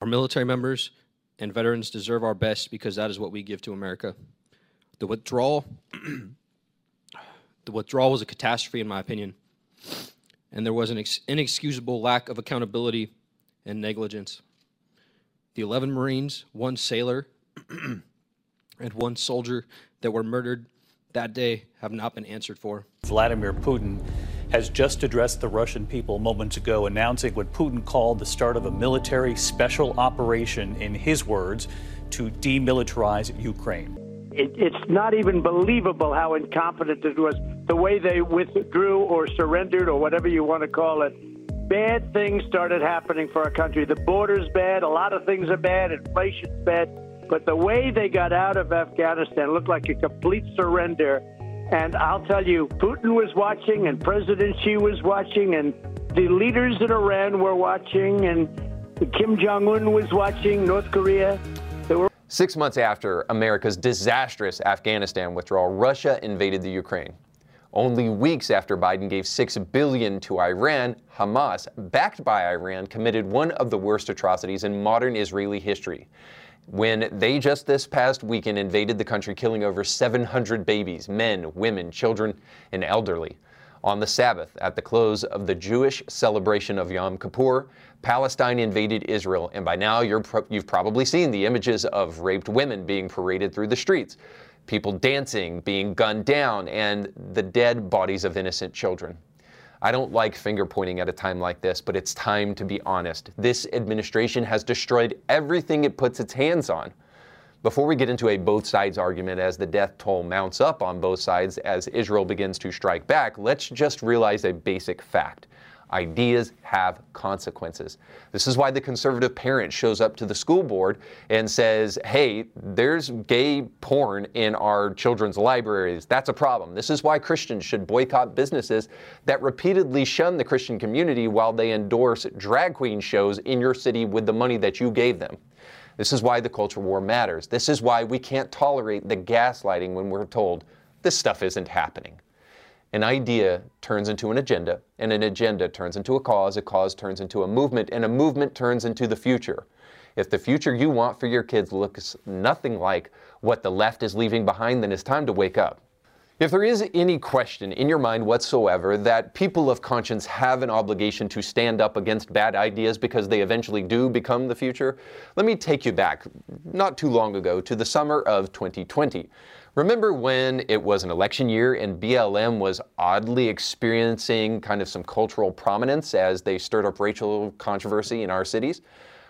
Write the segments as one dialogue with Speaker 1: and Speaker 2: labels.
Speaker 1: Our military members and veterans deserve our best because that is what we give to America. The withdrawal, the withdrawal was a catastrophe, in my opinion, and there was an inexcusable lack of accountability and negligence. The 11 Marines, one sailor, and one soldier that were murdered that day have not been answered for.
Speaker 2: Vladimir Putin has just addressed the Russian people moments ago, announcing what Putin called the start of a military special operation, in his words, to demilitarize Ukraine.
Speaker 3: It, it's not even believable how incompetent it was. The way they withdrew or surrendered or whatever you want to call it. Bad things started happening for our country. The border's bad. A lot of things are bad. Inflation's bad. But the way they got out of Afghanistan looked like a complete surrender. And I'll tell you, Putin was watching, and President Xi was watching, and the leaders in Iran were watching, and Kim Jong un was watching, North Korea.
Speaker 4: Six months after America's disastrous Afghanistan withdrawal, Russia invaded the Ukraine. Only weeks after Biden gave 6 billion to Iran, Hamas, backed by Iran, committed one of the worst atrocities in modern Israeli history when they just this past weekend invaded the country, killing over 700 babies, men, women, children, and elderly. On the Sabbath, at the close of the Jewish celebration of Yom Kippur, Palestine invaded Israel, and by now you have probably seen the images of raped women being paraded through the streets, people dancing, being gunned down, and the dead bodies of innocent children. I don't like finger pointing at a time like this, but it's time to be honest. This administration has destroyed everything it puts its hands on. Before we get into a both sides argument as the death toll mounts up on both sides as Israel begins to strike back, let's just realize a basic fact. Ideas have consequences. This is why the conservative parent shows up to the school board and says, hey, there's gay porn in our children's libraries. That's a problem. This is why Christians should boycott businesses that repeatedly shun the Christian community while they endorse drag queen shows in your city with the money that you gave them. This is why the culture war matters. This is why we can't tolerate the gaslighting when we're told this stuff isn't happening. An idea turns into an agenda, and an agenda turns into a cause, a cause turns into a movement, and a movement turns into the future. If the future you want for your kids looks nothing like what the left is leaving behind, then it's time to wake up. If there is any question in your mind whatsoever that people of conscience have an obligation to stand up against bad ideas because they eventually do become the future, let me take you back, not too long ago, to the summer of 2020. Remember when it was an election year and BLM was oddly experiencing kind of some cultural prominence as they stirred up racial controversy in our cities?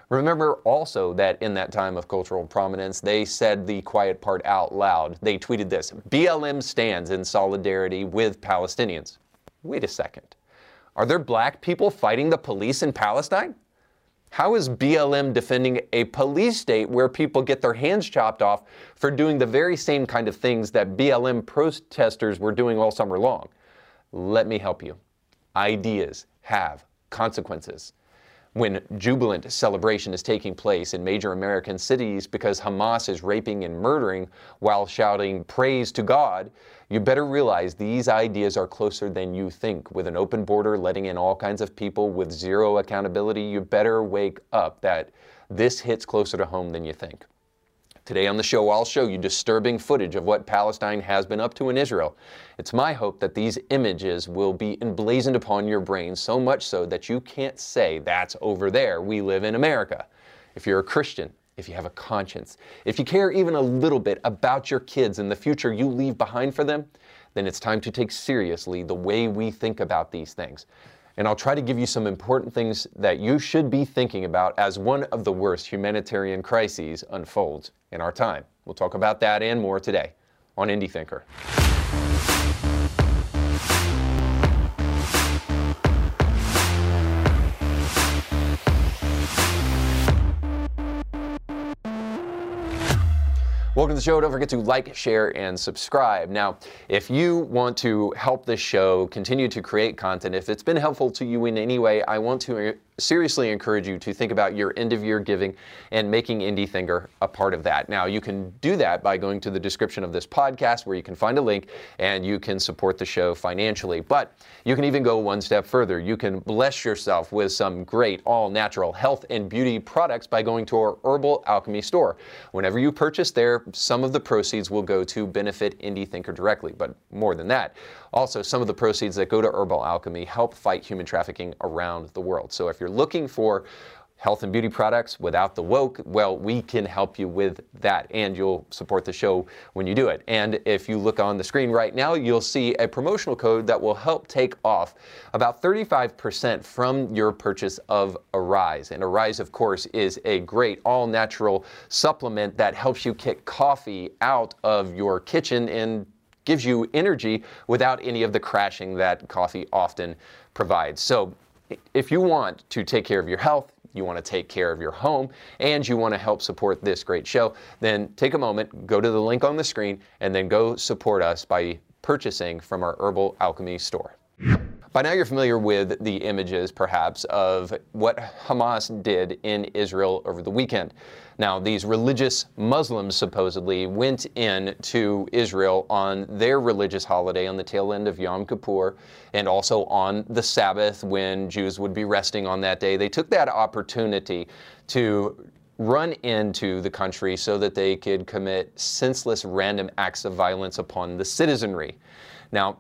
Speaker 4: Remember also that in that time of cultural prominence, they said the quiet part out loud. They tweeted this BLM stands in solidarity with Palestinians. Wait a second. Are there black people fighting the police in Palestine? How is BLM defending a police state where people get their hands chopped off for doing the very same kind of things that BLM protesters were doing all summer long? Let me help you. Ideas have consequences when jubilant celebration is taking place in major American cities because Hamas is raping and murdering while shouting praise to God, you better realize these ideas are closer than you think. With an open border letting in all kinds of people with zero accountability, you better wake up that this hits closer to home than you think. Today on the show, I'll show you disturbing footage of what Palestine has been up to in Israel. It's my hope that these images will be emblazoned upon your brain so much so that you can't say, that's over there, we live in America. If you're a Christian, if you have a conscience, if you care even a little bit about your kids and the future you leave behind for them, then it's time to take seriously the way we think about these things and I'll try to give you some important things that you should be thinking about as one of the worst humanitarian crises unfolds in our time. We'll talk about that and more today on Indie Thinker. Welcome to the show. Don't forget to like, share, and subscribe. Now, if you want to help this show continue to create content, if it's been helpful to you in any way, I want to seriously encourage you to think about your end of year giving and making Indie Thinker a part of that. Now, you can do that by going to the description of this podcast where you can find a link and you can support the show financially. But you can even go one step further. You can bless yourself with some great all natural health and beauty products by going to our Herbal Alchemy store. Whenever you purchase there, some of the proceeds will go to benefit Indie Thinker directly, but more than that. Also, some of the proceeds that go to Herbal Alchemy help fight human trafficking around the world. So if you're looking for health and beauty products without the woke, well, we can help you with that and you'll support the show when you do it. And if you look on the screen right now, you'll see a promotional code that will help take off about 35% from your purchase of Arise. And Arise, of course, is a great all natural supplement that helps you kick coffee out of your kitchen and gives you energy without any of the crashing that coffee often provides. So if you want to take care of your health, you want to take care of your home, and you want to help support this great show, then take a moment, go to the link on the screen, and then go support us by purchasing from our Herbal Alchemy store. By now, you're familiar with the images, perhaps, of what Hamas did in Israel over the weekend. Now, these religious Muslims supposedly went in to Israel on their religious holiday on the tail end of Yom Kippur and also on the Sabbath when Jews would be resting on that day. They took that opportunity to run into the country so that they could commit senseless random acts of violence upon the citizenry. Now,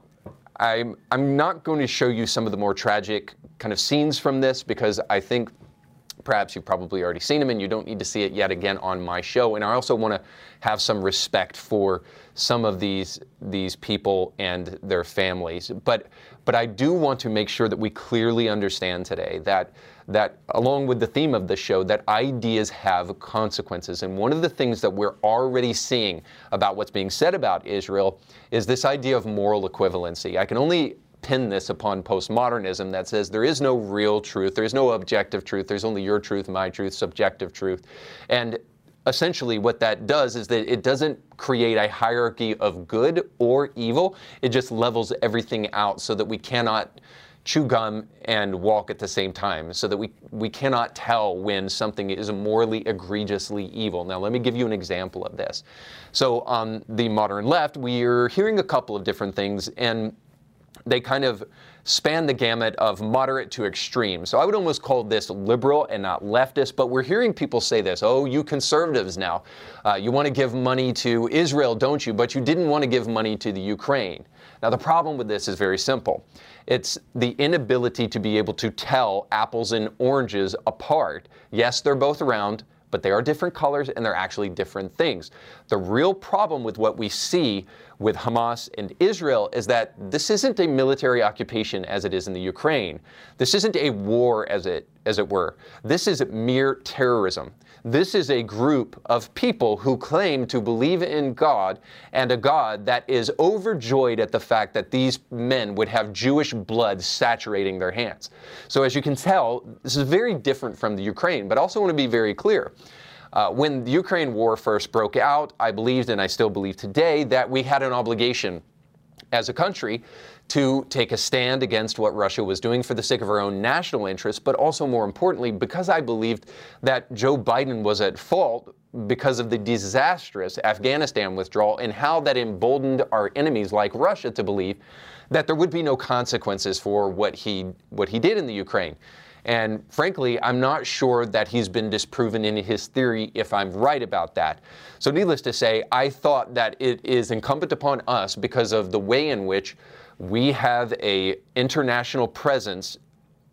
Speaker 4: I'm, I'm not going to show you some of the more tragic kind of scenes from this because I think perhaps you've probably already seen them and you don't need to see it yet again on my show. And I also want to have some respect for some of these these people and their families. But but I do want to make sure that we clearly understand today that that along with the theme of the show, that ideas have consequences. And one of the things that we're already seeing about what's being said about Israel is this idea of moral equivalency. I can only pin this upon postmodernism that says there is no real truth, there is no objective truth, there's only your truth, my truth, subjective truth. And essentially what that does is that it doesn't create a hierarchy of good or evil, it just levels everything out so that we cannot chew gum and walk at the same time so that we, we cannot tell when something is morally egregiously evil. Now, let me give you an example of this. So, on the modern left, we are hearing a couple of different things, and they kind of span the gamut of moderate to extreme. So I would almost call this liberal and not leftist, but we're hearing people say this oh, you conservatives now, uh, you want to give money to Israel, don't you? But you didn't want to give money to the Ukraine. Now, the problem with this is very simple. It's the inability to be able to tell apples and oranges apart. Yes, they're both round, but they are different colors and they're actually different things. The real problem with what we see with Hamas and Israel is that this isn't a military occupation as it is in the Ukraine. This isn't a war as it as it were. This is mere terrorism. This is a group of people who claim to believe in God and a God that is overjoyed at the fact that these men would have Jewish blood saturating their hands. So, as you can tell, this is very different from the Ukraine, but I also want to be very clear. Uh, when the Ukraine war first broke out, I believed, and I still believe today, that we had an obligation as a country to take a stand against what Russia was doing for the sake of her own national interests, but also more importantly, because I believed that Joe Biden was at fault because of the disastrous Afghanistan withdrawal and how that emboldened our enemies like Russia to believe that there would be no consequences for what he what he did in the Ukraine. And frankly, I'm not sure that he's been disproven in his theory if I'm right about that. So, needless to say, I thought that it is incumbent upon us because of the way in which we have a international presence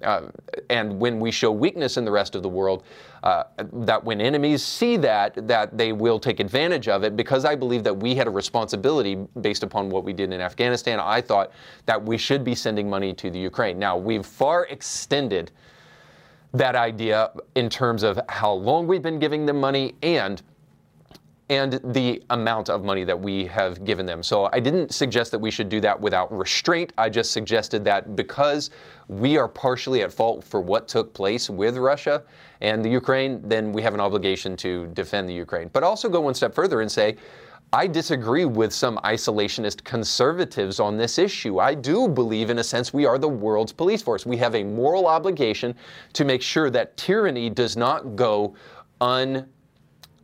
Speaker 4: uh, and when we show weakness in the rest of the world, uh, that when enemies see that, that they will take advantage of it. Because I believe that we had a responsibility based upon what we did in Afghanistan, I thought that we should be sending money to the Ukraine. Now we've far extended that idea in terms of how long we've been giving them money and and the amount of money that we have given them. So I didn't suggest that we should do that without restraint. I just suggested that because we are partially at fault for what took place with Russia and the Ukraine, then we have an obligation to defend the Ukraine. But also go one step further and say, I disagree with some isolationist conservatives on this issue. I do believe, in a sense, we are the world's police force. We have a moral obligation to make sure that tyranny does not go un,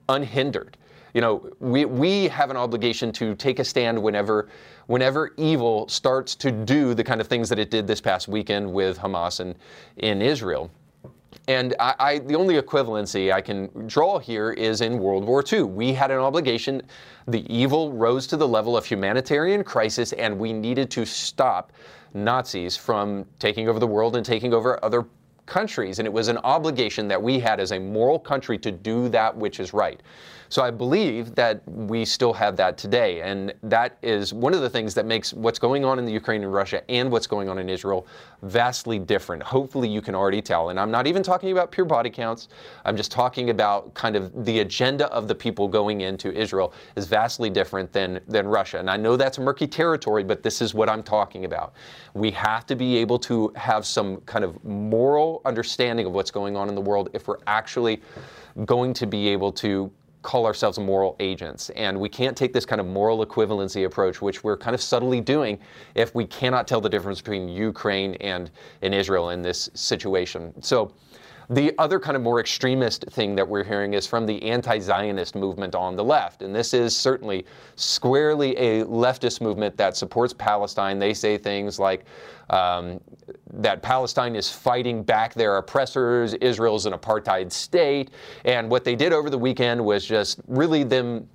Speaker 4: unhindered. You know, we, we have an obligation to take a stand whenever, whenever evil starts to do the kind of things that it did this past weekend with Hamas and in Israel. And I, I, the only equivalency I can draw here is in World War II. We had an obligation. The evil rose to the level of humanitarian crisis, and we needed to stop Nazis from taking over the world and taking over other countries. And it was an obligation that we had as a moral country to do that which is right. So I believe that we still have that today. And that is one of the things that makes what's going on in the Ukraine and Russia and what's going on in Israel vastly different. Hopefully you can already tell. And I'm not even talking about pure body counts. I'm just talking about kind of the agenda of the people going into Israel is vastly different than, than Russia. And I know that's murky territory, but this is what I'm talking about. We have to be able to have some kind of moral understanding of what's going on in the world if we're actually going to be able to call ourselves moral agents. And we can't take this kind of moral equivalency approach, which we're kind of subtly doing if we cannot tell the difference between Ukraine and, and Israel in this situation. So the other kind of more extremist thing that we're hearing is from the anti Zionist movement on the left. And this is certainly squarely a leftist movement that supports Palestine. They say things like um, that Palestine is fighting back their oppressors, Israel's an apartheid state. And what they did over the weekend was just really them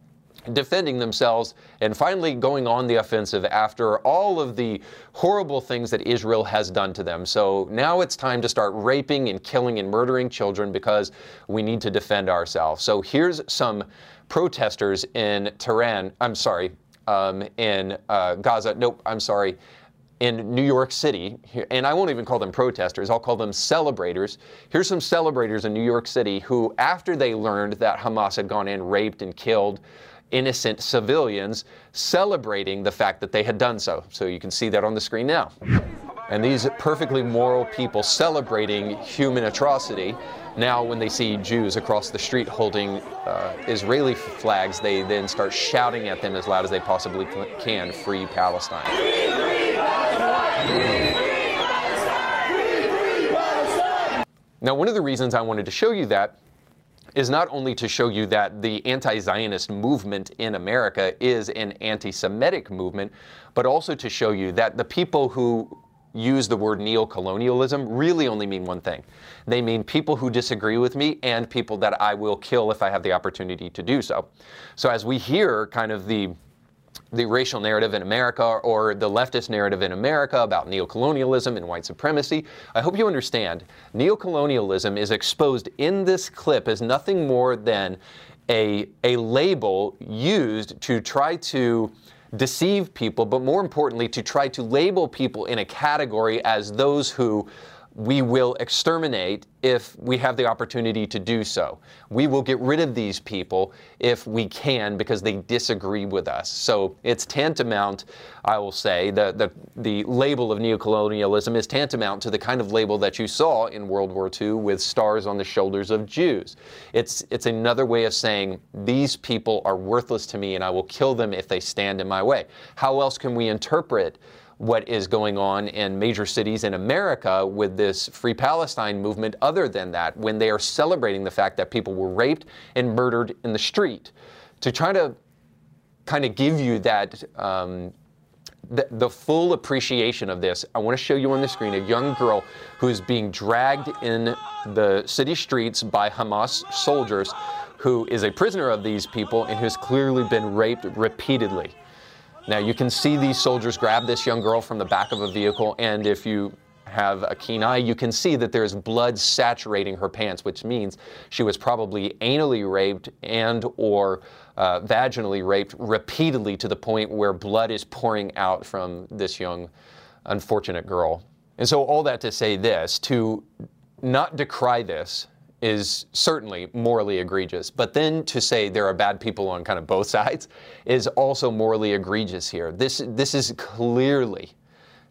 Speaker 4: defending themselves and finally going on the offensive after all of the horrible things that Israel has done to them. So now it's time to start raping and killing and murdering children because we need to defend ourselves. So here's some protesters in Tehran, I'm sorry, um, in uh, Gaza, nope, I'm sorry, in New York City, and I won't even call them protesters, I'll call them celebrators. Here's some celebrators in New York City who, after they learned that Hamas had gone in, raped, and killed innocent civilians celebrating the fact that they had done so. So you can see that on the screen now. And these perfectly moral people celebrating human atrocity. Now, when they see Jews across the street holding uh, Israeli flags, they then start shouting at them as loud as they possibly can Free Palestine. Now, one of the reasons I wanted to show you that is not only to show you that the anti Zionist movement in America is an anti Semitic movement, but also to show you that the people who use the word neocolonialism really only mean one thing. They mean people who disagree with me and people that I will kill if I have the opportunity to do so. So as we hear kind of the the racial narrative in America or the leftist narrative in America about neocolonialism and white supremacy. I hope you understand neocolonialism is exposed in this clip as nothing more than a, a label used to try to deceive people, but more importantly, to try to label people in a category as those who we will exterminate if we have the opportunity to do so. We will get rid of these people if we can because they disagree with us. So it's tantamount, I will say, the, the, the label of neocolonialism is tantamount to the kind of label that you saw in World War II with stars on the shoulders of Jews. It's, it's another way of saying these people are worthless to me and I will kill them if they stand in my way. How else can we interpret what is going on in major cities in America with this Free Palestine movement, other than that, when they are celebrating the fact that people were raped and murdered in the street. To try to kind of give you that. Um, the, the, full appreciation of this, I want to show you on the screen a young girl who's being dragged in the city streets by Hamas soldiers, who is a prisoner of these people and who's clearly been raped repeatedly. Now you can see these soldiers grab this young girl from the back of a vehicle, and if you have a keen eye, you can see that there's blood saturating her pants, which means she was probably anally raped and or uh, vaginally raped repeatedly to the point where blood is pouring out from this young, unfortunate girl. And so all that to say this, to not decry this is certainly morally egregious. But then to say there are bad people on kind of both sides is also morally egregious here. This, this is clearly,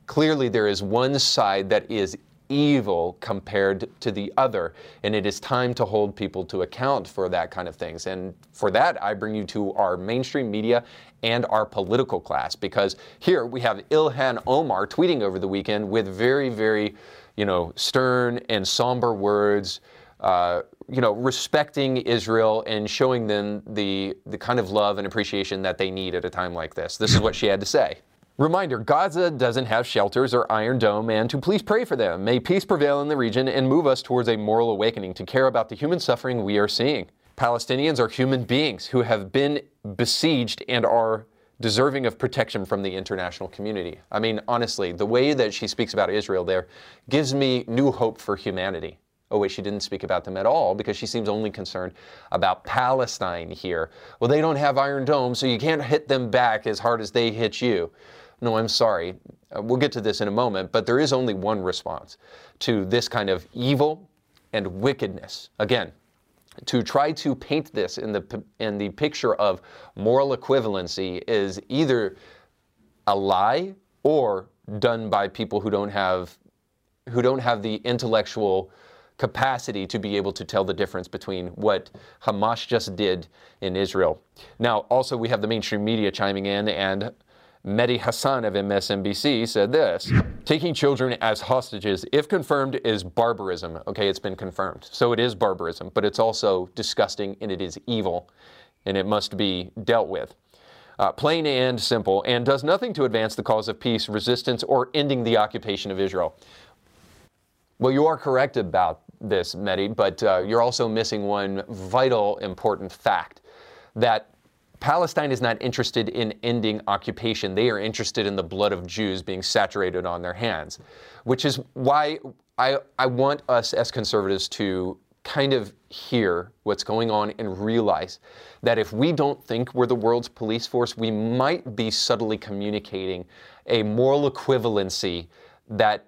Speaker 4: clearly there is one side that is evil compared to the other. And it is time to hold people to account for that kind of things. And for that, I bring you to our mainstream media and our political class because here we have Ilhan Omar tweeting over the weekend with very, very, you know, stern and somber words. Uh, you know, respecting Israel and showing them the, the kind of love and appreciation that they need at a time like this. This is what she had to say. Reminder Gaza doesn't have shelters or Iron Dome, and to please pray for them. May peace prevail in the region and move us towards a moral awakening to care about the human suffering we are seeing. Palestinians are human beings who have been besieged and are deserving of protection from the international community. I mean, honestly, the way that she speaks about Israel there gives me new hope for humanity. Oh, wait, she didn't speak about them at all because she seems only concerned about Palestine here. Well, they don't have Iron Dome, so you can't hit them back as hard as they hit you. No, I'm sorry. Uh, we'll get to this in a moment, but there is only one response to this kind of evil and wickedness. Again, to try to paint this in the in the picture of moral equivalency is either a lie or done by people who don't have who don't have the intellectual capacity to be able to tell the difference between what Hamas just did in Israel. Now, also we have the mainstream media chiming in and Mehdi Hasan of MSNBC said this Taking children as hostages, if confirmed, is barbarism. Okay, it's been confirmed. So it is barbarism, but it's also disgusting and it is evil and it must be dealt with. Uh, plain and simple, and does nothing to advance the cause of peace, resistance, or ending the occupation of Israel. Well, you are correct about this, Mehdi, but uh, you're also missing one vital, important fact that Palestine is not interested in ending occupation. They are interested in the blood of Jews being saturated on their hands, which is why I, I want us as conservatives to kind of hear what's going on and realize that if we don't think we're the world's police force, we might be subtly communicating a moral equivalency that,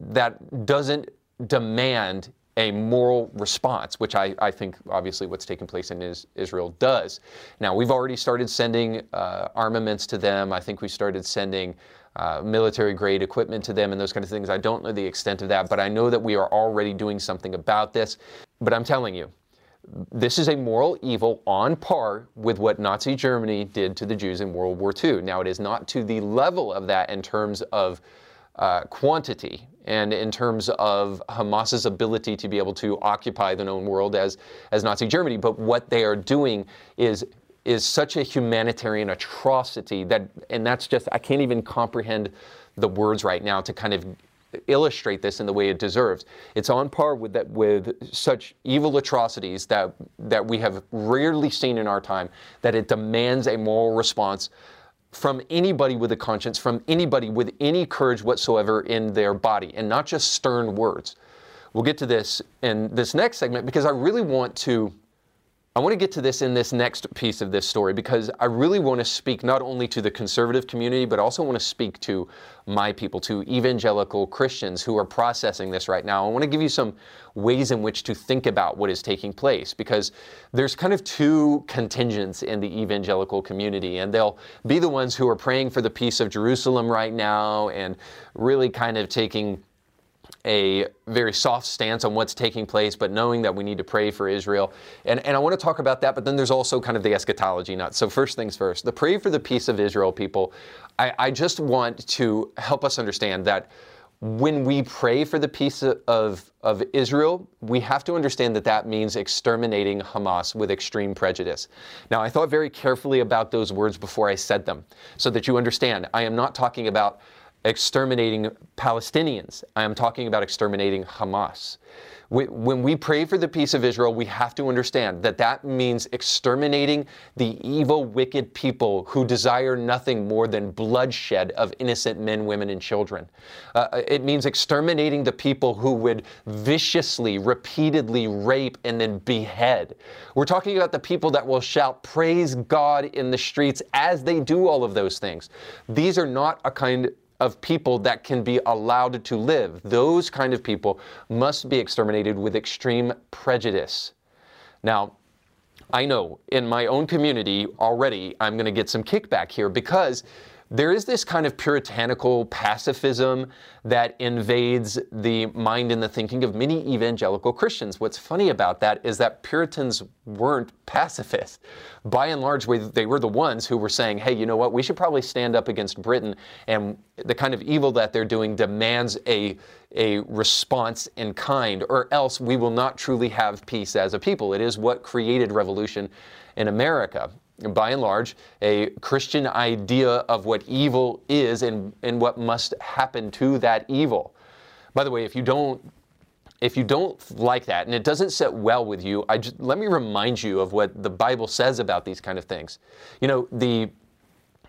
Speaker 4: that doesn't demand a moral response, which I, I think obviously what's taking place in is, Israel does. Now, we've already started sending uh, armaments to them. I think we started sending uh, military grade equipment to them and those kind of things. I don't know the extent of that, but I know that we are already doing something about this. But I'm telling you, this is a moral evil on par with what Nazi Germany did to the Jews in World War II. Now, it is not to the level of that in terms of uh, quantity and in terms of Hamas's ability to be able to occupy the known world as, as Nazi Germany. But what they are doing is is such a humanitarian atrocity that, and that's just, I can't even comprehend the words right now to kind of illustrate this in the way it deserves. It's on par with that with such evil atrocities that that we have rarely seen in our time that it demands a moral response from anybody with a conscience, from anybody with any courage whatsoever in their body, and not just stern words. We'll get to this in this next segment because I really want to I want to get to this in this next piece of this story because I really want to speak not only to the conservative community, but also want to speak to my people, to evangelical Christians who are processing this right now. I want to give you some ways in which to think about what is taking place because there's kind of two contingents in the evangelical community, and they'll be the ones who are praying for the peace of Jerusalem right now and really kind of taking a very soft stance on what's taking place, but knowing that we need to pray for Israel. And, and I want to talk about that, but then there's also kind of the eschatology nut. So, first things first, the pray for the peace of Israel people. I, I just want to help us understand that when we pray for the peace of, of Israel, we have to understand that that means exterminating Hamas with extreme prejudice. Now, I thought very carefully about those words before I said them so that you understand. I am not talking about exterminating Palestinians. I am talking about exterminating Hamas. when we pray for the peace of Israel, we have to understand that that means exterminating the evil, wicked people who desire nothing more than bloodshed of innocent men, women, and children. Uh, it means exterminating the people who would viciously, repeatedly rape and then behead. We're talking about the people that will shout, Praise God in the streets as they do all of those things. These are not a kind of people that can be allowed to live. Those kind of people must be exterminated with extreme prejudice. Now, I know in my own community already I'm going to get some kickback here because there is this kind of puritanical pacifism that invades the mind and the thinking of many evangelical Christians. What's funny about that is that Puritans weren't pacifists. By and large, they were the ones who were saying, hey, you know what, we should probably stand up against Britain, and the kind of evil that they're doing demands a, a response in kind, or else we will not truly have peace as a people. It is what created revolution in America by and large, a Christian idea of what evil is and, and what must happen to that evil. By the way, if you don't if you don't like that and it doesn't sit well with you, I just, let me remind you of what the Bible says about these kind of things. You know, the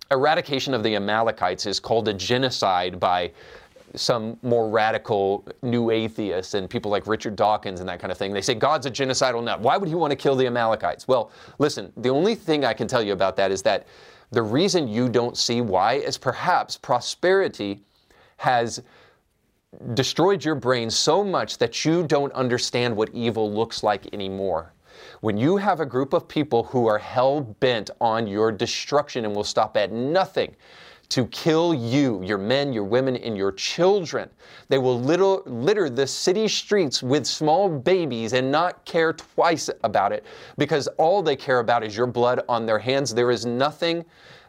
Speaker 4: eradication of the Amalekites is called a genocide by some more radical new atheists and people like Richard Dawkins and that kind of thing. They say God's a genocidal nut. Why would he want to kill the Amalekites? Well, listen, the only thing I can tell you about that is that the reason you don't see why is perhaps prosperity has destroyed your brain so much that you don't understand what evil looks like anymore. When you have a group of people who are hell bent on your destruction and will stop at nothing to kill you, your men, your women, and your children. They will litter, litter the city streets with small babies and not care twice about it because all they care about is your blood on their hands. There is nothing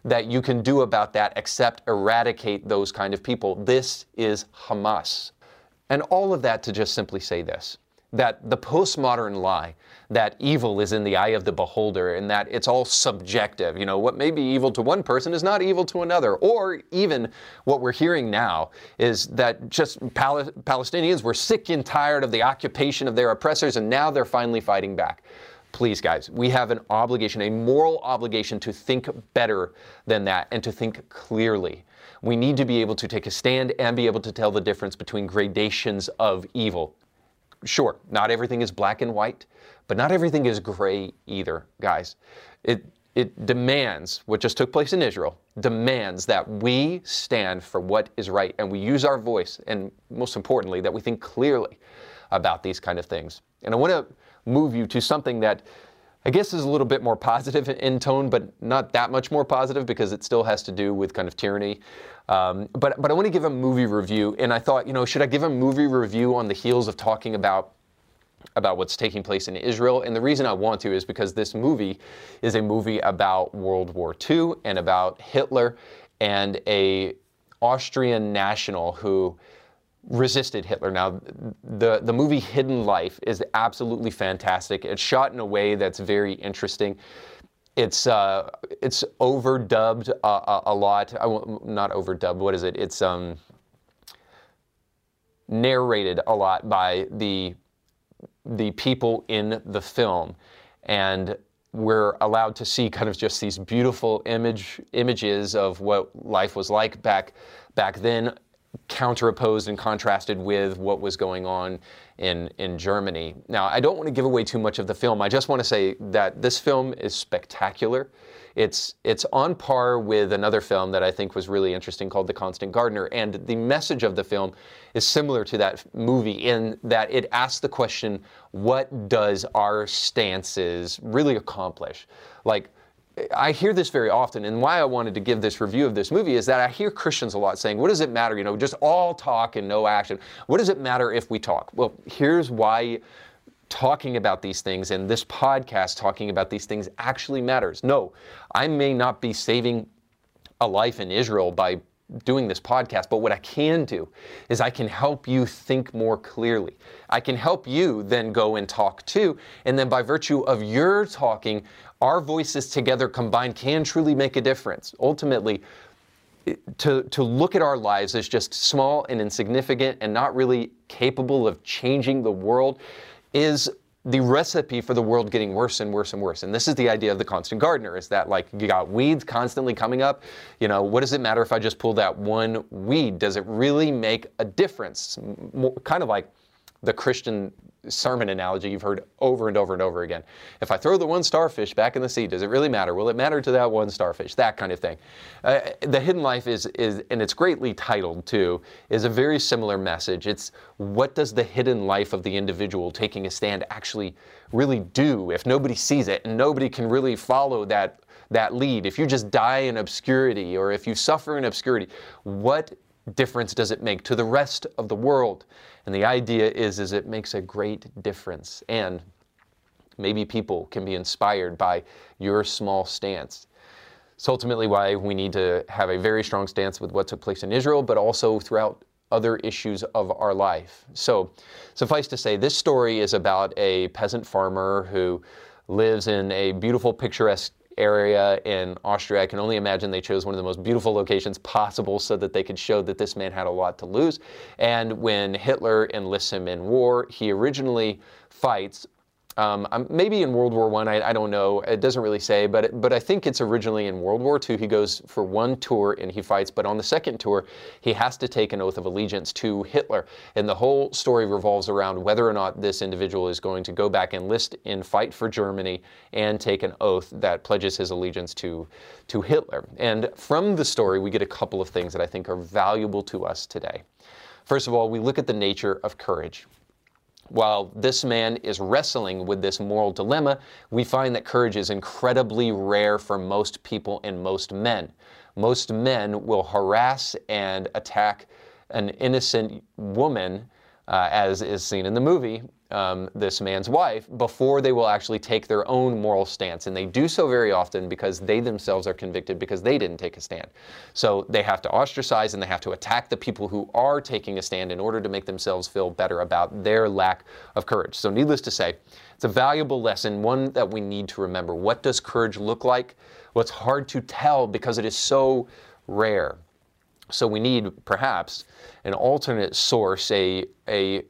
Speaker 4: that you can do about that except eradicate those kind of people. This is Hamas. And all of that to just simply say this that the postmodern lie that evil is in the eye of the beholder and that it's all subjective. You know, what may be evil to one person is not evil to another. Or even what we're hearing now is that just Pal- Palestinians were sick and tired of the occupation of their oppressors and now they're finally fighting back. Please, guys, we have an obligation, a moral obligation to think better than that and to think clearly. We need to be able to take a stand and be able to tell the difference between gradations of evil. Sure, not everything is black and white, but not everything is gray either, guys. It, it demands, what just took place in Israel, demands that we stand for what is right and we use our voice, and most importantly, that we think clearly about these kind of things. And I want to move you to something that I guess is a little bit more positive in tone, but not that much more positive because it still has to do with kind of tyranny. Um, but but I want to give a movie review, and I thought, you know, should I give a movie review on the heels of talking about about what's taking place in Israel? And the reason I want to is because this movie is a movie about World War II and about Hitler and a Austrian national who resisted Hitler. Now, the, the movie Hidden Life is absolutely fantastic. It's shot in a way that's very interesting. It's uh, it's overdubbed a, a, a lot. I not overdubbed. What is it? It's um, narrated a lot by the the people in the film, and we're allowed to see kind of just these beautiful image images of what life was like back back then counteropposed and contrasted with what was going on in, in Germany. Now, I don't want to give away too much of the film. I just want to say that this film is spectacular. It's, it's on par with another film that I think was really interesting called The Constant Gardener. And the message of the film is similar to that movie in that it asks the question what does our stances really accomplish? Like, I hear this very often, and why I wanted to give this review of this movie is that I hear Christians a lot saying, What does it matter? You know, just all talk and no action. What does it matter if we talk? Well, here's why talking about these things and this podcast talking about these things actually matters. No, I may not be saving a life in Israel by doing this podcast, but what I can do is I can help you think more clearly. I can help you then go and talk too, and then by virtue of your talking, our voices together combined can truly make a difference. Ultimately, to, to look at our lives as just small and insignificant and not really capable of changing the world is the recipe for the world getting worse and worse and worse. And this is the idea of the constant gardener is that like you got weeds constantly coming up. You know, what does it matter if I just pull that one weed? Does it really make a difference? More, kind of like the Christian sermon analogy you've heard over and over and over again. If I throw the one starfish back in the sea, does it really matter? Will it matter to that one starfish? That kind of thing. Uh, the hidden life is, is, and it's greatly titled too, is a very similar message. It's what does the hidden life of the individual taking a stand actually really do if nobody sees it and nobody can really follow that that lead, if you just die in obscurity or if you suffer in obscurity, what difference does it make to the rest of the world? And the idea is, is it makes a great difference. And maybe people can be inspired by your small stance. It's ultimately why we need to have a very strong stance with what took place in Israel, but also throughout other issues of our life. So, suffice to say, this story is about a peasant farmer who lives in a beautiful, picturesque area in Austria. I can only imagine they chose one of the most beautiful locations possible so that they could show that this man had a lot to lose. And when Hitler enlists him in war, he originally fights um, maybe in World War One, I, I, don't know. It doesn't really say, but but I think it's originally in World War Two. He goes for one tour and he fights, but on the second tour, he has to take an oath of allegiance to Hitler, and the whole story revolves around whether or not this individual is going to go back and list in fight for Germany and take an oath that pledges his allegiance to to Hitler. And from the story, we get a couple of things that I think are valuable to us today. First of all, we look at the nature of courage. While this man is wrestling with this moral dilemma, we find that courage is incredibly rare for most people and most men. Most men will harass and attack an innocent woman, uh, as is seen in the movie, um, this man's wife before they will actually take their own moral stance. And they do so very often because they themselves are convicted because they didn't take a stand. So they have to ostracize and they have to attack the people who are taking a stand in order to make themselves feel better about their lack of courage. So, needless to say, it's a valuable lesson, one that we need to remember. What does courage look like? Well, it's hard to tell because it is so rare. So we need perhaps an alternate source, a, a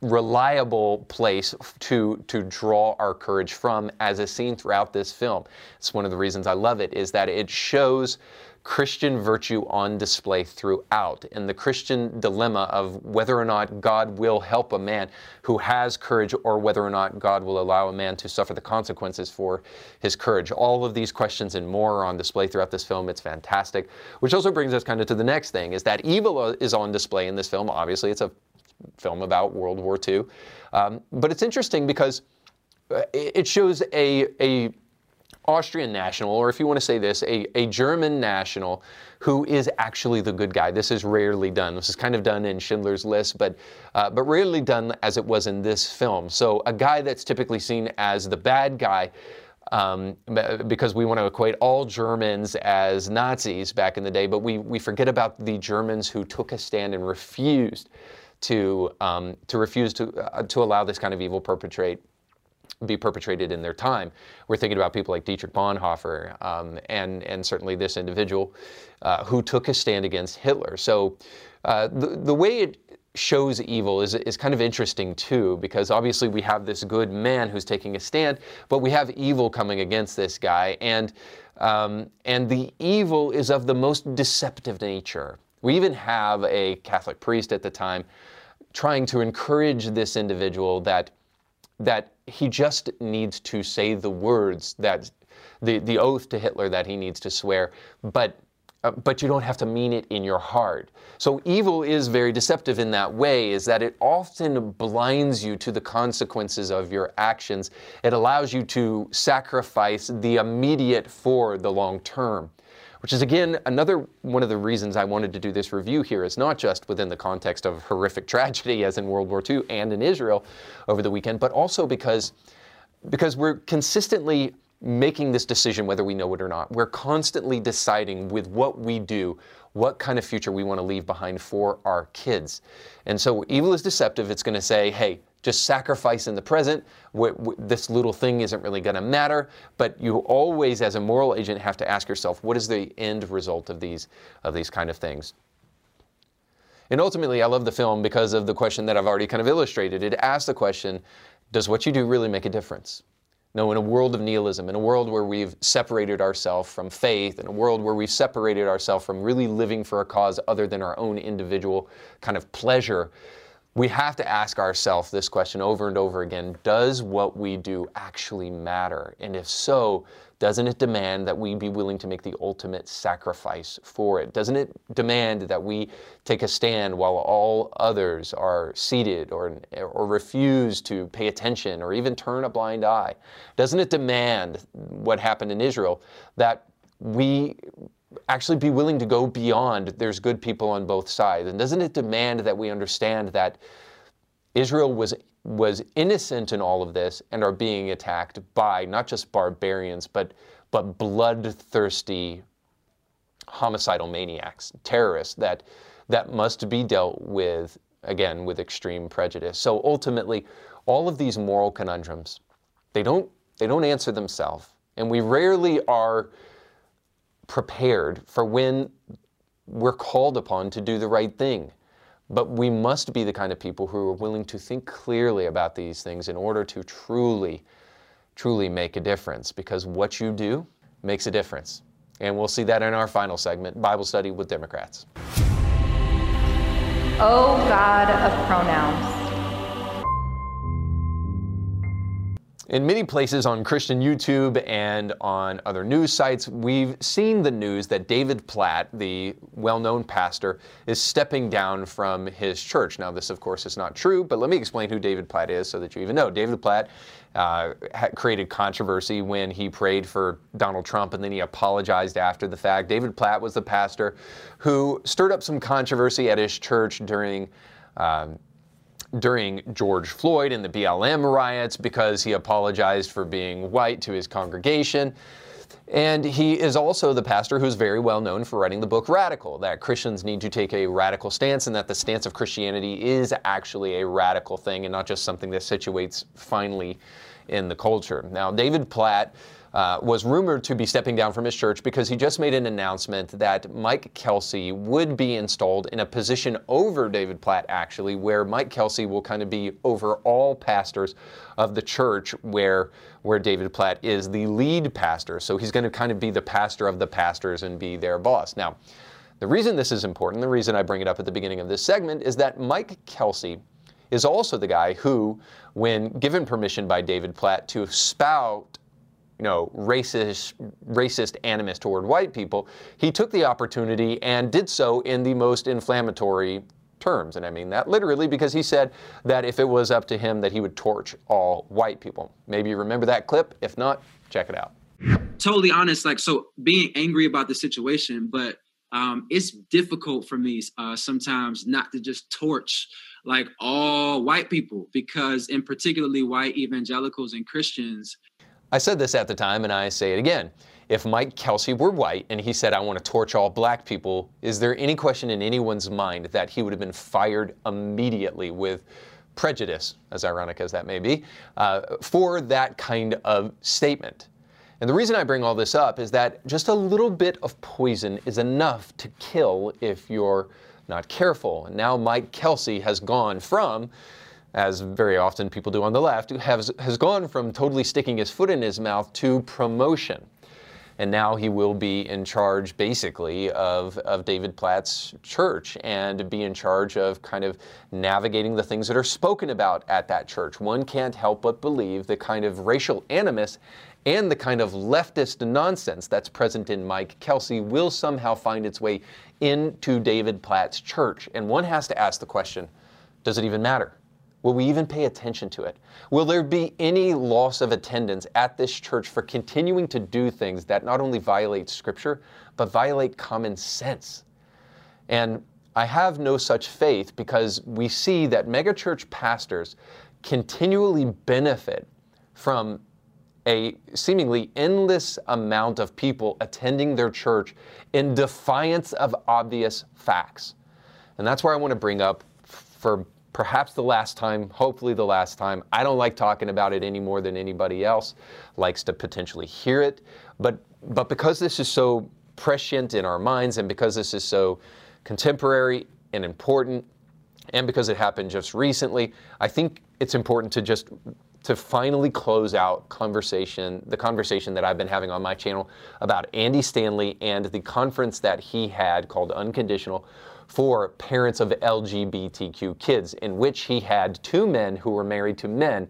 Speaker 4: reliable place to to draw our courage from as is seen throughout this film. It's one of the reasons I love it is that it shows Christian virtue on display throughout and the Christian dilemma of whether or not God will help a man who has courage or whether or not God will allow a man to suffer the consequences for his courage. All of these questions and more are on display throughout this film. It's fantastic. Which also brings us kind of to the next thing is that evil is on display in this film. Obviously, it's a film about World War II. Um, but it's interesting because uh, it shows a, a Austrian national, or if you want to say this, a, a German national who is actually the good guy. This is rarely done. This is kind of done in Schindler's List, but, uh, but rarely done as it was in this film. So a guy that's typically seen as the bad guy um, because we want to equate all Germans as Nazis back in the day, but we, we forget about the Germans who took a stand and refused to um, to refuse to uh, to allow this kind of evil perpetrate be perpetrated in their time. We're thinking about people like Dietrich Bonhoeffer um, and and certainly this individual uh, who took a stand against Hitler. So uh, the the way it shows evil is, is kind of interesting too, because obviously we have this good man who's taking a stand, but we have evil coming against this guy, and um, and the evil is of the most deceptive nature. We even have a Catholic priest at the time trying to encourage this individual that that he just needs to say the words that the, the oath to Hitler that he needs to swear, but uh, but you don't have to mean it in your heart. So evil is very deceptive in that way, is that it often blinds you to the consequences of your actions. It allows you to sacrifice the immediate for the long term which is again another one of the reasons I wanted to do this review here is not just within the context of horrific tragedy as in World War II and in Israel over the weekend, but also because because we're consistently making this decision whether we know it or not. We're constantly deciding with what we do what kind of future we want to leave behind for our kids. And so evil is deceptive. It's going to say, hey, just sacrifice in the present. this little thing isn't really going to matter. But you always, as a moral agent, have to ask yourself, what is the end result of these, of these kind of things? And ultimately, I love the film because of the question that I've already kind of illustrated. It asks the question, does what you do really make a difference? No, in a world of nihilism, in a world where we've separated ourselves from faith, in a world where we've separated ourselves from really living for a cause other than our own individual kind of pleasure, we have to ask ourselves this question over and over again Does what we do actually matter? And if so, doesn't it demand that we be willing to make the ultimate sacrifice for it? Doesn't it demand that we take a stand while all others are seated or, or refuse to pay attention or even turn a blind eye? Doesn't it demand what happened in Israel that we actually be willing to go beyond there's good people on both sides? And doesn't it demand that we understand that Israel was was innocent in all of this and are being attacked by not just barbarians but but bloodthirsty homicidal maniacs, terrorists that that must be dealt with again with extreme prejudice. So ultimately, all of these moral conundrums, they don't they don't answer themselves. And we rarely are prepared for when we're called upon to do the right thing. But we must be the kind of people who are willing to think clearly about these things in order to truly, truly make a difference because what you do makes a difference. And we'll see that in our final segment Bible study with Democrats.
Speaker 5: Oh, God of pronouns.
Speaker 4: In many places on Christian YouTube and on other news sites, we've seen the news that David Platt, the well known pastor, is stepping down from his church. Now, this, of course, is not true, but let me explain who David Platt is so that you even know. David Platt uh, created controversy when he prayed for Donald Trump and then he apologized after the fact. David Platt was the pastor who stirred up some controversy at his church during. Um, during George Floyd and the BLM riots because he apologized for being white to his congregation. And he is also the pastor who's very well known for writing the book Radical, that Christians need to take a radical stance and that the stance of Christianity is actually a radical thing and not just something that situates finally in the culture. Now, David Platt uh, was rumored to be stepping down from his church because he just made an announcement that Mike Kelsey would be installed in a position over David Platt, actually, where Mike Kelsey will kind of be over all pastors of the church where, where David Platt is the lead pastor. So he's going to kind of be the pastor of the pastors and be their boss. Now, the reason this is important, the reason I bring it up at the beginning of this segment, is that Mike Kelsey is also the guy who, when given permission by David Platt to spout you know, racist, racist animus toward white people, he took the opportunity and did so in the most inflammatory terms. And I mean that literally because he said that if it was up to him that he would torch all white people. Maybe you remember that clip. If not, check it out.
Speaker 6: Totally honest, like so being angry about the situation, but um, it's difficult for me uh, sometimes not to just torch like all white people because in particularly white evangelicals and Christians,
Speaker 4: I said this at the time, and I say it again. If Mike Kelsey were white and he said, I want to torch all black people, is there any question in anyone's mind that he would have been fired immediately with prejudice, as ironic as that may be, uh, for that kind of statement? And the reason I bring all this up is that just a little bit of poison is enough to kill if you're not careful. And now Mike Kelsey has gone from as very often people do on the left, has, has gone from totally sticking his foot in his mouth to promotion. And now he will be in charge, basically, of, of David Platt's church and be in charge of kind of navigating the things that are spoken about at that church. One can't help but believe the kind of racial animus and the kind of leftist nonsense that's present in Mike Kelsey will somehow find its way into David Platt's church. And one has to ask the question does it even matter? Will we even pay attention to it? Will there be any loss of attendance at this church for continuing to do things that not only violate Scripture, but violate common sense? And I have no such faith because we see that megachurch pastors continually benefit from a seemingly endless amount of people attending their church in defiance of obvious facts. And that's where I want to bring up for perhaps the last time, hopefully the last time. I don't like talking about it any more than anybody else likes to potentially hear it. But, but because this is so prescient in our minds and because this is so contemporary and important, and because it happened just recently, I think it's important to just to finally close out conversation, the conversation that I've been having on my channel about Andy Stanley and the conference that he had called Unconditional for parents of LGBTQ kids, in which he had two men who were married to men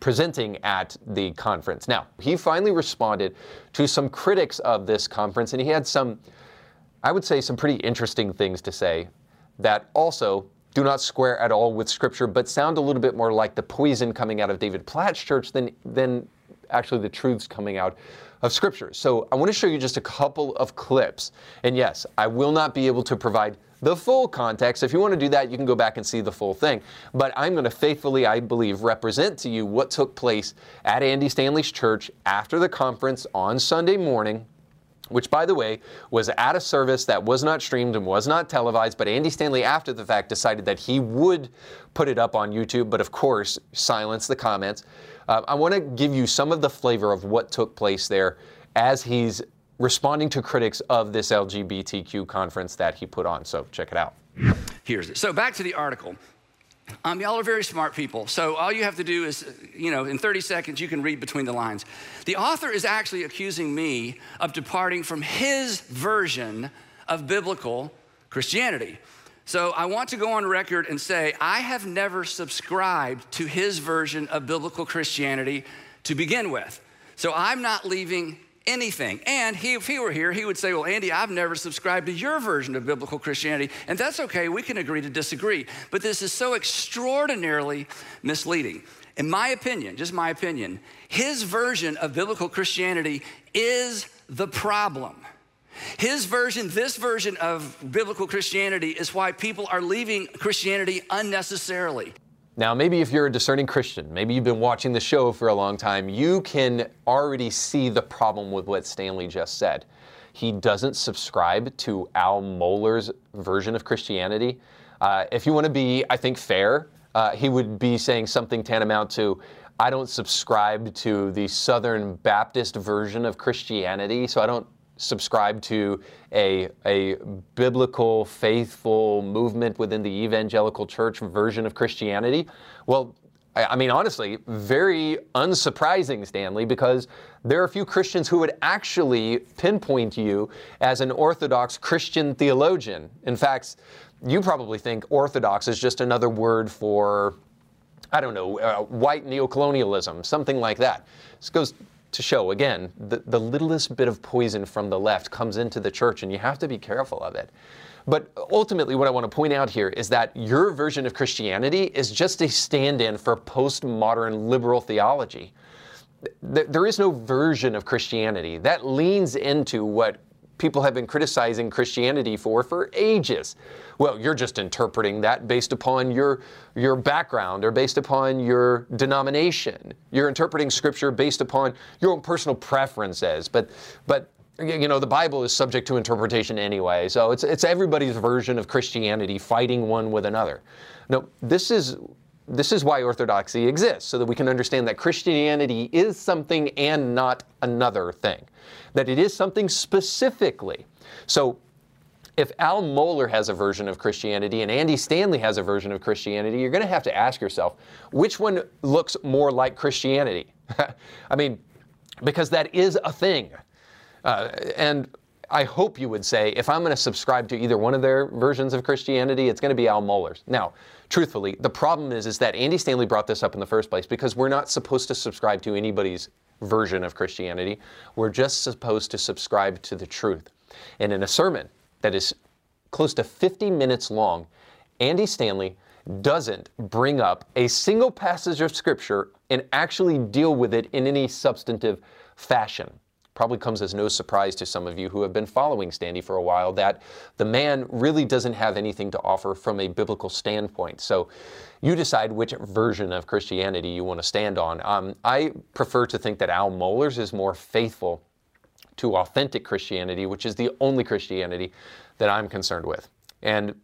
Speaker 4: presenting at the conference. Now, he finally responded to some critics of this conference, and he had some, I would say, some pretty interesting things to say that also do not square at all with Scripture, but sound a little bit more like the poison coming out of David Platt's church than, than actually the truths coming out of Scripture. So I want to show you just a couple of clips. And yes, I will not be able to provide the full context. If you want to do that, you can go back and see the full thing. But I'm going to faithfully, I believe, represent to you what took place at Andy Stanley's church after the conference on Sunday morning which, by the way, was at a service that was not streamed and was not televised. But Andy Stanley, after the fact, decided that he would put it up on YouTube, but of course, silence the comments. Uh, I want to give you some of the flavor of what took place there as he's responding to critics of this LGBTQ conference that he put on. So check it out.
Speaker 7: Here's it. So back to the article. Um, y'all are very smart people. So all you have to do is, you know, in 30 seconds, you can read between the lines. The author is actually accusing me of departing from his version of biblical Christianity. So I want to go on record and say I have never subscribed to his version of biblical Christianity to begin with. So I'm not leaving anything. And he, if he were here, he would say, Well, Andy, I've never subscribed to your version of biblical Christianity. And that's okay, we can agree to disagree. But this is so extraordinarily misleading. In my opinion, just my opinion, his version of biblical Christianity is the problem. His version, this version of biblical Christianity, is why people are leaving Christianity unnecessarily.
Speaker 4: Now, maybe if you're a discerning Christian, maybe you've been watching the show for a long time, you can already see the problem with what Stanley just said. He doesn't subscribe to Al Mohler's version of Christianity. Uh, if you want to be, I think, fair, uh, he would be saying something tantamount to, I don't subscribe to the Southern Baptist version of Christianity, so I don't subscribe to a, a biblical, faithful movement within the evangelical church version of Christianity? Well, I mean, honestly, very unsurprising, Stanley, because there are a few Christians who would actually pinpoint you as an Orthodox Christian theologian. In fact, you probably think Orthodox is just another word for, I don't know, uh, white neocolonialism, something like that. This goes to show, again, the, the littlest bit of poison from the left comes into the church, and you have to be careful of it. But ultimately, what I want to point out here is that your version of Christianity is just a stand in for postmodern liberal theology. There is no version of Christianity that leans into what people have been criticizing Christianity for for ages. Well, you're just interpreting that based upon your, your background or based upon your denomination. You're interpreting scripture based upon your own personal preferences. But, but you know, the Bible is subject to interpretation anyway. So it's, it's everybody's version of Christianity fighting one with another. No, this is this is why orthodoxy exists, so that we can understand that Christianity is something and not another thing, that it is something specifically. So if Al Mohler has a version of Christianity and Andy Stanley has a version of Christianity, you're going to have to ask yourself which one looks more like Christianity? I mean, because that is a thing. Uh, and I hope you would say if I'm going to subscribe to either one of their versions of Christianity, it's going to be Al Mohler's. Now, truthfully, the problem is is that Andy Stanley brought this up in the first place because we're not supposed to subscribe to anybody's version of Christianity. We're just supposed to subscribe to the truth. And in a sermon that is close to 50 minutes long, Andy Stanley doesn't bring up a single passage of scripture and actually deal with it in any substantive fashion. Probably comes as no surprise to some of you who have been following Stanley for a while that the man really doesn't have anything to offer from a biblical standpoint. So you decide which version of Christianity you want to stand on. Um, I prefer to think that Al Mohler's is more faithful to authentic Christianity, which is the only Christianity that I'm concerned with. And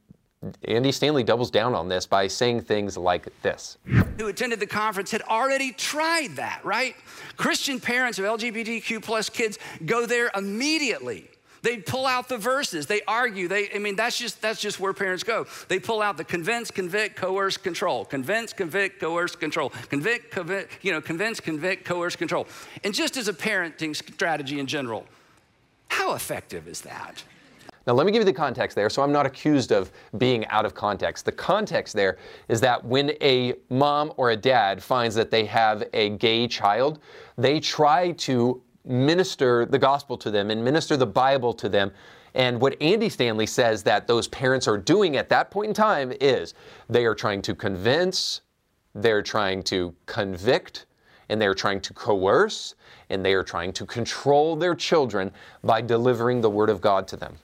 Speaker 4: Andy Stanley doubles down on this by saying things like this.
Speaker 7: Who attended the conference had already tried that, right? Christian parents of LGBTQ plus kids go there immediately. They pull out the verses. They argue. They, I mean, that's just that's just where parents go. They pull out the convince, convict, coerce, control. Convince, convict, coerce, control. Convict, convict, you know, convince, convict, coerce, control. And just as a parenting strategy in general, how effective is that?
Speaker 4: Now, let me give you the context there so I'm not accused of being out of context. The context there is that when a mom or a dad finds that they have a gay child, they try to minister the gospel to them and minister the Bible to them. And what Andy Stanley says that those parents are doing at that point in time is they are trying to convince, they're trying to convict, and they're trying to coerce, and they are trying to control their children by delivering the Word of God to them.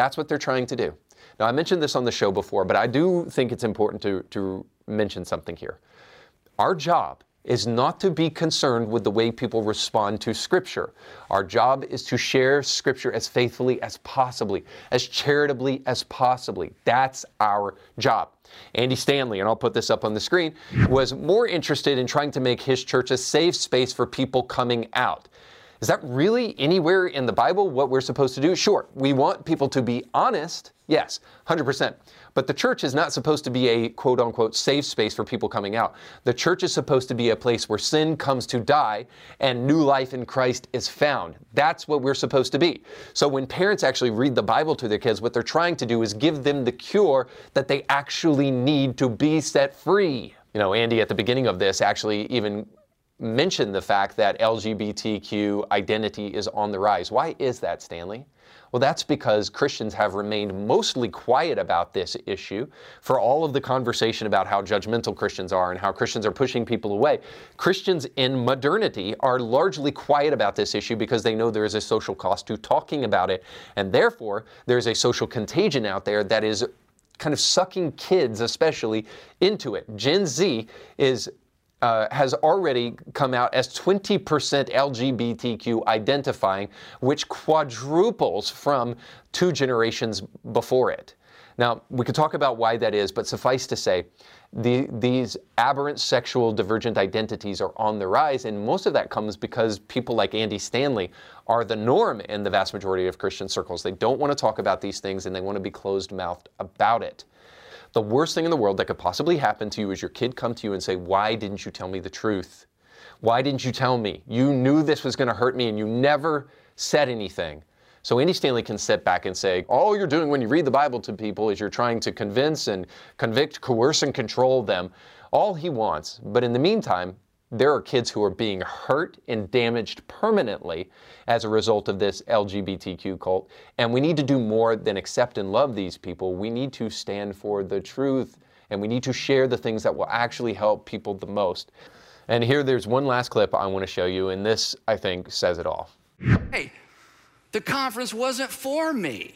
Speaker 4: That's what they're trying to do. Now, I mentioned this on the show before, but I do think it's important to, to mention something here. Our job is not to be concerned with the way people respond to Scripture. Our job is to share Scripture as faithfully as possibly, as charitably as possibly. That's our job. Andy Stanley, and I'll put this up on the screen, was more interested in trying to make his church a safe space for people coming out. Is that really anywhere in the Bible what we're supposed to do? Sure, we want people to be honest, yes, 100%. But the church is not supposed to be a quote unquote safe space for people coming out. The church is supposed to be a place where sin comes to die and new life in Christ is found. That's what we're supposed to be. So when parents actually read the Bible to their kids, what they're trying to do is give them the cure that they actually need to be set free. You know, Andy at the beginning of this actually even mentioned the fact that LGBTQ identity is on the rise. Why is that, Stanley? Well, that's because Christians have remained mostly quiet about this issue for all of the conversation about how judgmental Christians are and how Christians are pushing people away. Christians in modernity are largely quiet about this issue because they know there is a social cost to talking about it. And therefore, there's a social contagion out there that is kind of sucking kids, especially, into it. Gen Z is uh, has already come out as 20% LGBTQ identifying, which quadruples from two generations before it. Now, we could talk about why that is, but suffice to say, the, these aberrant sexual divergent identities are on the rise, and most of that comes because people like Andy Stanley are the norm in the vast majority of Christian circles. They don't want to talk about these things and they want to be closed mouthed about it. The worst thing in the world that could possibly happen to you is your kid come to you and say, Why didn't you tell me the truth? Why didn't you tell me? You knew this was going to hurt me and you never said anything. So Andy Stanley can sit back and say, all you're doing when you read the Bible to people is you're trying to convince and convict, coerce, and control them. All he wants. But in the meantime, there are kids who are being hurt and damaged permanently as a result of this LGBTQ cult. And we need to do more than accept and love these people. We need to stand for the truth and we need to share the things that will actually help people the most. And here there's one last clip I want to show you, and this, I think, says it all.
Speaker 7: Hey, the conference wasn't for me.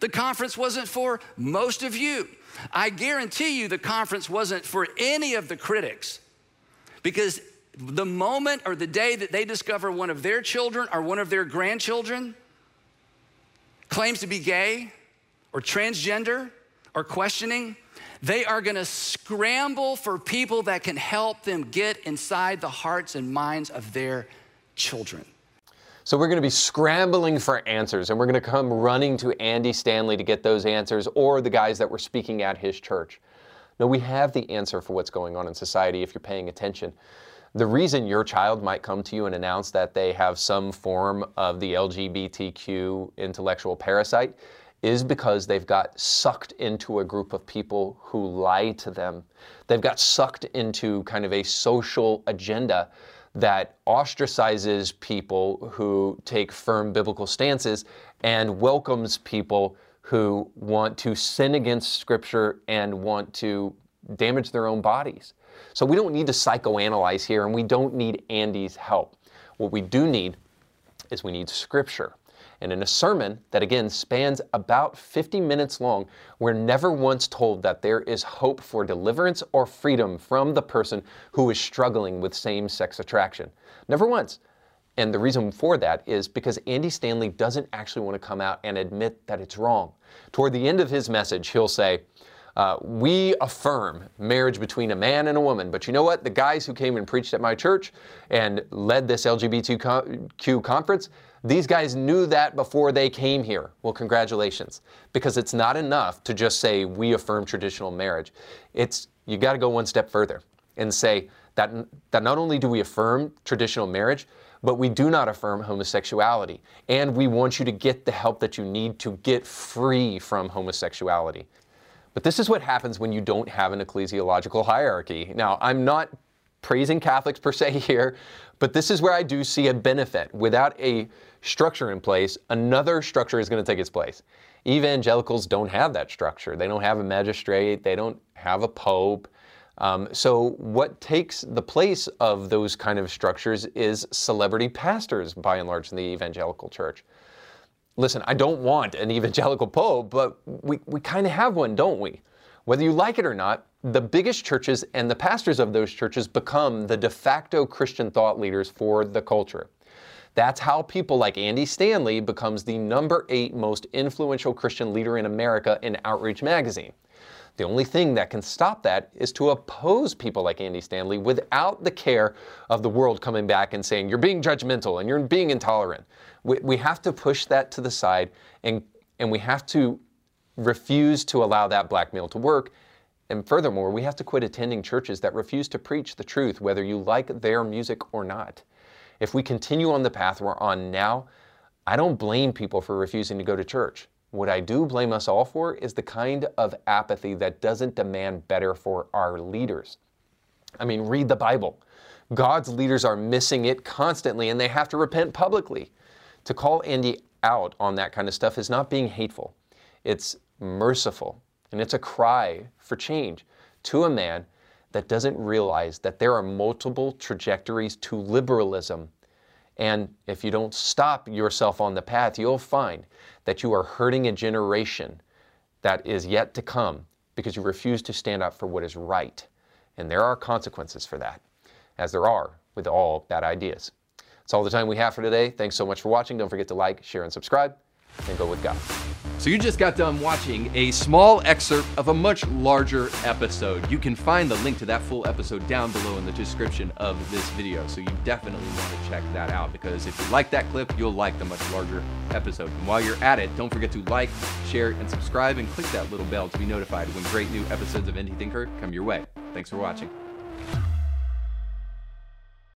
Speaker 7: The conference wasn't for most of you. I guarantee you the conference wasn't for any of the critics because the moment or the day that they discover one of their children or one of their grandchildren claims to be gay or transgender or questioning, they are to scramble for people that can help them get inside the hearts and minds of their children.
Speaker 4: So we're going to be scrambling for answers, and we're going to come running to Andy Stanley to get those answers or the guys that were speaking at his church. No, we have the answer for what's going on in society if you're paying attention. The reason your child might come to you and announce that they have some form of the LGBTQ intellectual parasite is because they've got sucked into a group of people who lie to them. They've got sucked into kind of a social agenda that ostracizes people who take firm biblical stances and welcomes people who want to sin against Scripture and want to damage their own bodies. So we don't need to psychoanalyze here, and we don't need Andy's help. What we do need is we need Scripture. And in a sermon that again spans about 50 minutes long, we're never once told that there is hope for deliverance or freedom from the person who is struggling with same sex attraction. Never once. And the reason for that is because Andy Stanley doesn't actually want to come out and admit that it's wrong. Toward the end of his message, he'll say, uh, we affirm marriage between a man and a woman. But you know what? The guys who came and preached at my church and led this LGBTQ conference, these guys knew that before they came here. Well, congratulations. Because it's not enough to just say we affirm traditional marriage. It's you got to go one step further and say that that not only do we affirm traditional marriage, but we do not affirm homosexuality. And we want you to get the help that you need to get free from homosexuality. But this is what happens when you don't have an ecclesiological hierarchy. Now, I'm not praising Catholics per se here, but this is where I do see a benefit. Without a structure in place, another structure is going to take its place. Evangelicals don't have that structure. They don't have a magistrate, they don't have a pope. Um, so, what takes the place of those kind of structures is celebrity pastors, by and large, in the evangelical church. Listen, I don't want an evangelical pope, but we, we kind of have one, don't we? Whether you like it or not, the biggest churches and the pastors of those churches become the de facto Christian thought leaders for the culture. That's how people like Andy Stanley becomes the number eight most influential Christian leader in America in Outreach magazine. The only thing that can stop that is to oppose people like Andy Stanley without the care of the world coming back and saying, you're being judgmental and you're being intolerant. We, we have to push that to the side and, and we have to refuse to allow that blackmail to work. And furthermore, we have to quit attending churches that refuse to preach the truth, whether you like their music or not. If we continue on the path we're on now, I don't blame people for refusing to go to church. What I do blame us all for is the kind of apathy that doesn't demand better for our leaders. I mean, read the Bible. God's leaders are missing it constantly and they have to repent publicly. To call Andy out on that kind of stuff is not being hateful, it's merciful. And it's a cry for change to a man that doesn't realize that there are multiple trajectories to liberalism. And if you don't stop yourself on the path, you'll find that you are hurting a generation that is yet to come because you refuse to stand up for what is right. And there are consequences for that, as there are with all bad ideas. That's all the time we have for today. Thanks so much for watching. Don't forget to like, share, and subscribe, and go with God.
Speaker 8: So you just got done watching a small excerpt of a much larger episode. You can find the link to that full episode down below in the description of this video. So you definitely want to check that out because if you like that clip, you'll like the much larger episode. And while you're at it, don't forget to like, share, and subscribe and click that little bell to be notified when great new episodes of Indie Thinker come your way. Thanks for watching.